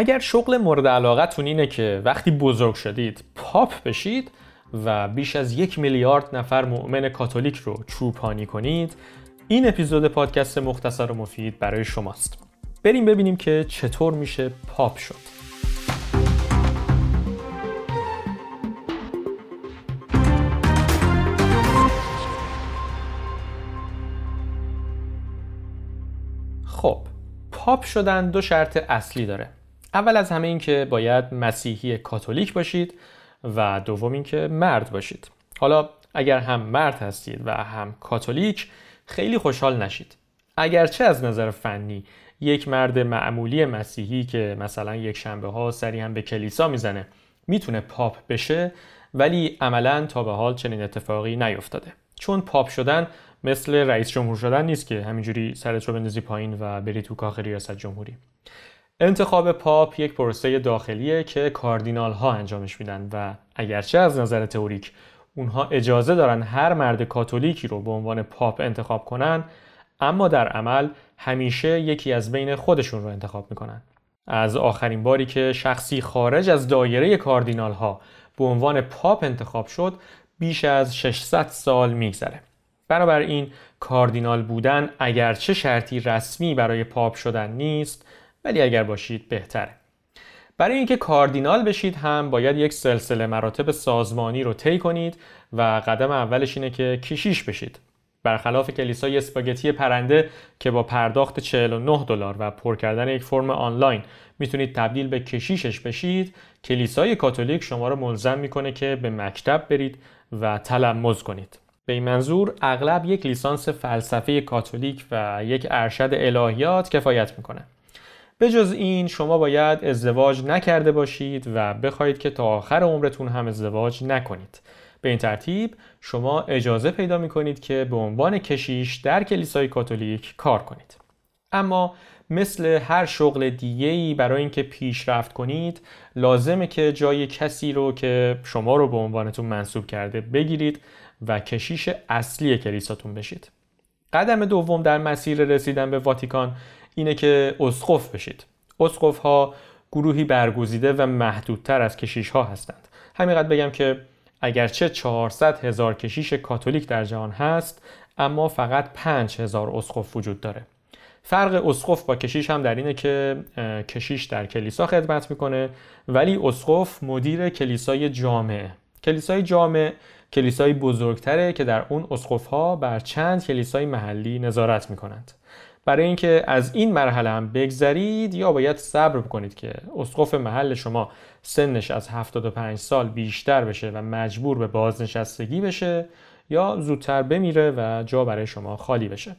اگر شغل مورد علاقتون اینه که وقتی بزرگ شدید پاپ بشید و بیش از یک میلیارد نفر مؤمن کاتولیک رو چوپانی کنید این اپیزود پادکست مختصر و مفید برای شماست. بریم ببینیم که چطور میشه پاپ شد. خب پاپ شدن دو شرط اصلی داره. اول از همه این که باید مسیحی کاتولیک باشید و دوم اینکه مرد باشید. حالا اگر هم مرد هستید و هم کاتولیک خیلی خوشحال نشید. اگرچه از نظر فنی یک مرد معمولی مسیحی که مثلا یک شنبه ها سری هم به کلیسا می‌زنه می‌تونه پاپ بشه ولی عملا تا به حال چنین اتفاقی نیفتاده. چون پاپ شدن مثل رئیس جمهور شدن نیست که همینجوری سرت رو بندازی پایین و بری تو کاخ ریاست جمهوری. انتخاب پاپ یک پروسه داخلیه که کاردینال ها انجامش میدن و اگرچه از نظر تئوریک اونها اجازه دارن هر مرد کاتولیکی رو به عنوان پاپ انتخاب کنن اما در عمل همیشه یکی از بین خودشون رو انتخاب می‌کنن. از آخرین باری که شخصی خارج از دایره کاردینال ها به عنوان پاپ انتخاب شد بیش از 600 سال میگذره. بنابراین کاردینال بودن اگرچه شرطی رسمی برای پاپ شدن نیست ولی اگر باشید بهتره برای اینکه کاردینال بشید هم باید یک سلسله مراتب سازمانی رو طی کنید و قدم اولش اینه که کشیش بشید. برخلاف کلیسای اسپاگتی پرنده که با پرداخت 49 دلار و پر کردن یک فرم آنلاین می‌تونید تبدیل به کشیشش بشید کلیسای کاتولیک شما رو ملزم می‌کنه که به مکتب برید و تلمز کنید. به این منظور اغلب یک لیسانس فلسفه کاتولیک و یک ارشد الهیات کفایت می‌کنه. به جز این شما باید ازدواج نکرده باشید و بخواهید که تا آخر عمرتون هم ازدواج نکنید. به این ترتیب شما اجازه پیدا می کنید که به عنوان کشیش در کلیسای کاتولیک کار کنید. اما مثل هر شغل دیگه‌ای برای اینکه پیشرفت کنید لازمه که جای کسی رو که شما رو به عنوانتون منصوب کرده بگیرید و کشیش اصلی کلیساتون بشید. قدم دوم در مسیر رسیدن به واتیکان اینه که اسقف بشید. اسقف ها گروهی برگزیده و محدودتر از کشیش ها هستند. همینقدر بگم که اگرچه 400 هزار کشیش کاتولیک در جهان هست اما فقط 5 هزار اسقف وجود داره. فرق اسقف با کشیش هم در اینه که کشیش در کلیسا خدمت می‌کنه ولی اسقف مدیر کلیسای جامعه کلیسای جامع کلیسای بزرگتره که در اون ها بر چند کلیسای محلی نظارت می‌کنند. برای اینکه از این مرحله هم بگذرید یا باید صبر کنید که اسقف محل شما سنش از 75 سال بیشتر بشه و مجبور به بازنشستگی بشه یا زودتر بمیره و جا برای شما خالی بشه.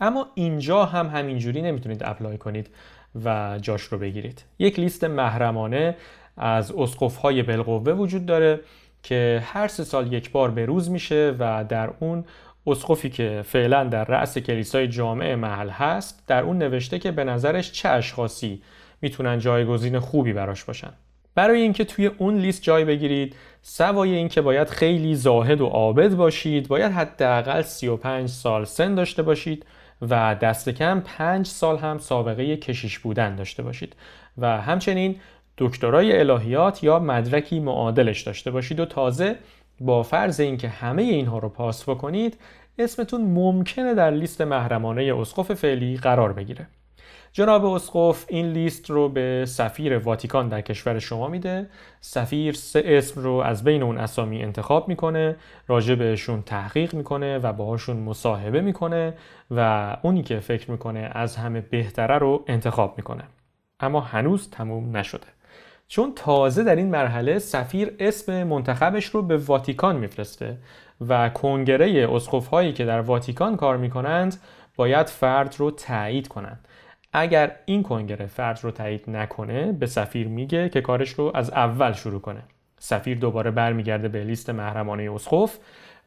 اما اینجا هم همینجوری نمی‌تونید اپلای کنید و جاش رو بگیرید. یک لیست محرمانه از اسقف های بالقوه وجود داره که هر سه سال یک بار به روز میشه و در اون اسقفی که فعلا در رأس کلیسای جامعه محل هست در اون نوشته که به نظرش چه اشخاصی می‌تونن جایگزین خوبی براش باشن. برای اینکه توی اون لیست جای بگیرید سوای اینکه باید خیلی زاهد و عابد باشید باید حداقل 35 سال سن داشته باشید و دست کم 5 سال هم سابقه کشیش بودن داشته باشید. و همچنین دکترای الهیات یا مدرکی معادلش داشته باشید و تازه با فرض اینکه همه اینها رو پاس بکنید اسمتون ممکنه در لیست محرمانه اسقف فعلی قرار بگیره. جناب اسقف این لیست رو به سفیر واتیکان در کشور شما میده. سفیر سه اسم رو از بین اون اسامی انتخاب می‌کنه راجع بهشون تحقیق می‌کنه و باهاشون مصاحبه می‌کنه و اونی که فکر می‌کنه از همه بهتره رو انتخاب می‌کنه. اما هنوز تموم نشده. چون تازه در این مرحله سفیر اسم منتخبش رو به واتیکان میفرسته و کنگره اسقف هایی که در واتیکان کار می‌کنند باید فرد رو تایید کنند. اگر این کنگره فرد رو تایید نکنه به سفیر میگه که کارش رو از اول شروع کنه. سفیر دوباره برمیگرده به لیست محرمانه اسقف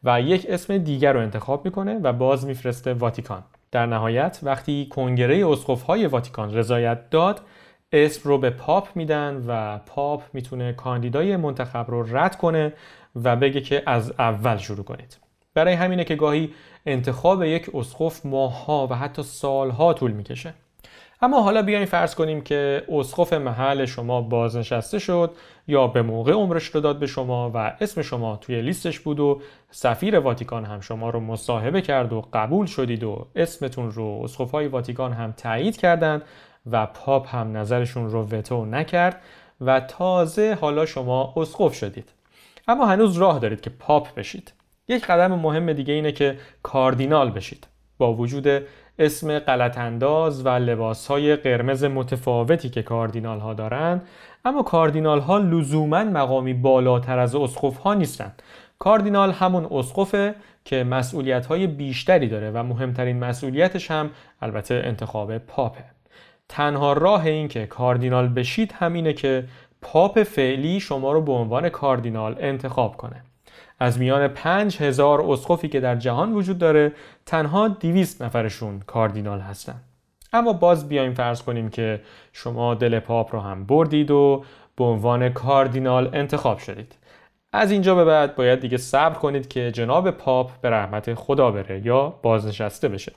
و یک اسم دیگر رو انتخاب می‌کنه و باز میفرسته واتیکان. در نهایت وقتی کنگره اسقف های واتیکان رضایت داد اسم رو به پاپ میدن و پاپ می‌تونه کاندیدای منتخب رو رد کنه و بگه که از اول شروع کنید. برای همینه که گاهی انتخاب یک اسقف ماهها و حتی سالها طول می‌کشه. اما حالا بیاین فرض کنیم که اسقف محل شما بازنشسته شد یا به موقع عمرش رو داد به شما و اسم شما توی لیستش بود و سفیر واتیکان هم شما رو مصاحبه کرد و قبول شدید و اسمتون رو اسقفهای واتیکان هم تایید کردند و پاپ هم نظرشون رو وتو نکرد و تازه حالا شما اسقف شدید. اما هنوز راه دارید که پاپ بشید. یک قدم مهم دیگه اینه که کاردینال بشید. با وجود اسم غلط انداز و لباس های قرمز متفاوتی که کاردینال ها دارند اما کاردینال ها لزوما مقامی بالاتر از اسقف ها نیستند کاردینال همون اسقفه که مسئولیت های بیشتری داره و مهمترین مسئولیتش هم البته انتخاب پاپه. تنها راه این که کاردینال بشید همینه که پاپ فعلی شما رو به عنوان کاردینال انتخاب کنه. از میان پنج هزار اسقفی که در جهان وجود داره تنها دیویست نفرشون کاردینال هستن. اما باز بیایم فرض کنیم که شما دل پاپ رو هم بردید و به عنوان کاردینال انتخاب شدید. از اینجا به بعد باید دیگه صبر کنید که جناب پاپ به رحمت خدا بره یا بازنشسته بشه.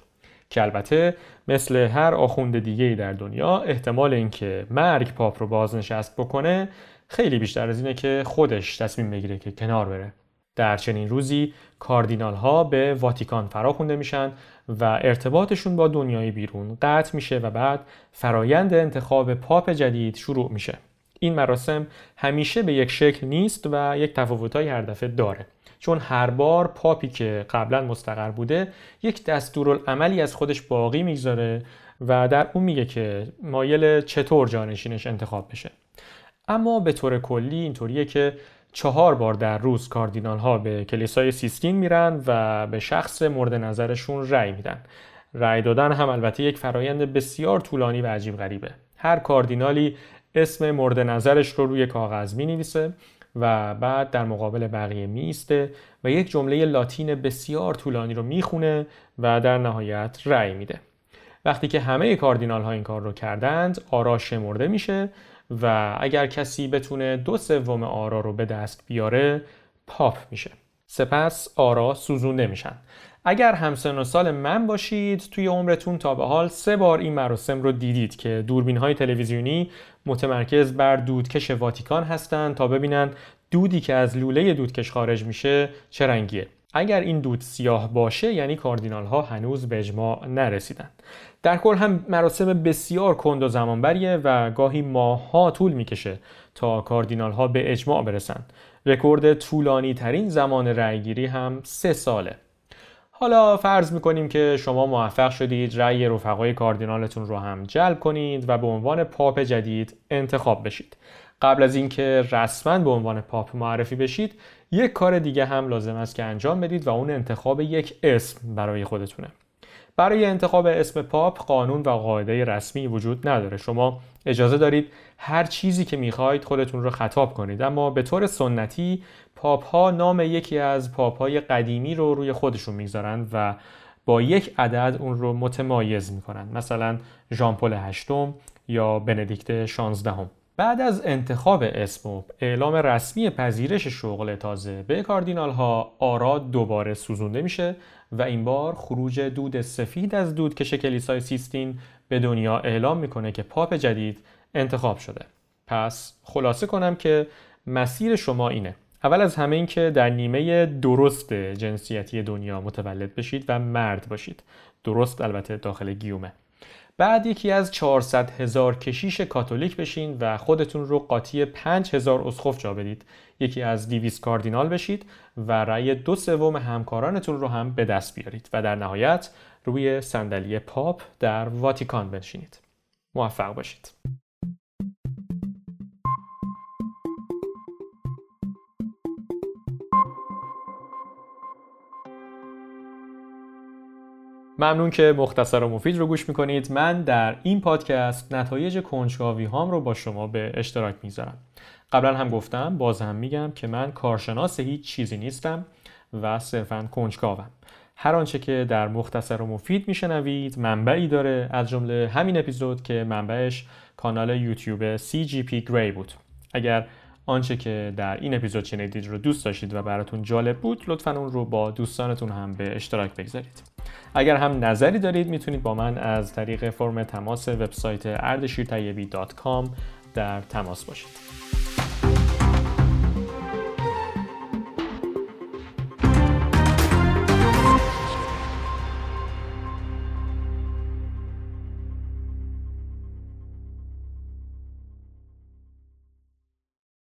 که البته مثل هر آخوند دیگه در دنیا احتمال اینکه مرگ پاپ رو بازنشست بکنه خیلی بیشتر از اینه که خودش تصمیم بگیره که کنار بره. در چنین روزی کاردینال ها به واتیکان فراخونده میشن و ارتباطشون با دنیای بیرون قطع میشه و بعد فرایند انتخاب پاپ جدید شروع میشه. این مراسم همیشه به یک شکل نیست و یک تفاوتهای هر دفعه داره. چون هر بار پاپی که قبلا مستقر بوده یک دستورالعملی از خودش باقی می‌گذاره و در اون میگه که مایل چطور جانشینش انتخاب بشه. اما به طور کلی اینطوریه که چهار بار در روز کاردینال ها به کلیسای سیستین میرن و به شخص مورد نظرشون رأی میدن. رأی دادن هم البته یک فرایند بسیار طولانی و عجیب غریبه. هر کاردینالی اسم مورد نظرش رو روی کاغذ می نویسه و بعد در مقابل بقیه میسته و یک جمله لاتین بسیار طولانی رو می‌خونه و در نهایت رأی میده. وقتی که همه کاردینال ها این کار رو کردند آرا شمرده میشه و اگر کسی بتونه دو سوم آرا رو به دست بیاره پاپ میشه. سپس آرا سوزونده میشن. اگر همسن و سال من باشید توی عمرتون تا به حال سه بار این مراسم رو دیدید که دوربین های تلویزیونی متمرکز بر دودکش واتیکان هستند تا ببینن دودی که از لوله دودکش خارج میشه چه رنگیه. اگر این دود سیاه باشه یعنی کاردینال ها هنوز به اجماع نرسیدن. در کل هم مراسم بسیار کند و زمانبریه و گاهی ماهها طول می‌کشه تا کاردینال ها به اجماع برسن. رکورد طولانی ترین زمان رأیگیری هم سه ساله. حالا فرض می‌کنیم که شما موفق شدید رأی رفقای کاردینالتون رو هم جلب کنید و به عنوان پاپ جدید انتخاب بشید. قبل از اینکه رسما به عنوان پاپ معرفی بشید یک کار دیگه هم لازم است که انجام بدید و اون انتخاب یک اسم برای خودتونه. برای انتخاب اسم پاپ قانون و قاعده رسمی وجود نداره. شما اجازه دارید هر چیزی که می‌خواید خودتون رو خطاب کنید. اما به طور سنتی پاپ ها نام یکی از پاپ های قدیمی رو روی خودشون می‌گذارند و با یک عدد اون رو متمایز می‌کنند مثلا ژان پل هشتم یا بندیکت 16 بعد از انتخاب اسم و اعلام رسمی پذیرش شغل تازه به کاردینال ها آرا دوباره سوزونده میشه و این بار خروج دود سفید از دودکش کلیسای سیستین به دنیا اعلام می‌کنه که پاپ جدید انتخاب شده. پس خلاصه کنم که مسیر شما اینه. اول از همه این که در نیمه درست جنسیتی دنیا متولد بشید و مرد باشید. درست البته داخل گیومه. بعد یکی از 400 هزار کشیش کاتولیک بشین و خودتون رو قاطی 5 هزار اسخف جا بدید. یکی از دیویس کاردینال بشید و رأی دو سوم همکارانتون رو هم به دست بیارید و در نهایت روی صندلی پاپ در واتیکان بنشینید. موفق باشید. ممنون که مختصر و مفید رو گوش می‌کنید. من در این پادکست نتایج کنجکاوی هام رو با شما به اشتراک می‌ذارم قبلا هم گفتم باز هم میگم که من کارشناس هیچ چیزی نیستم و صرفا کنجکاوم. هر آنچه که در مختصر و مفید میشنوید منبعی داره از جمله همین اپیزود که منبعش کانال یوتیوب CGP Grey بود. اگر آنچه که در این اپیزود شنیدید رو دوست داشتید و براتون جالب بود لطفا اون رو با دوستانتون هم به اشتراک بگذارید. اگر هم نظری دارید می‌تونید با من از طریق فرم تماس وبسایت اردشیرطیبی در تماس باشید.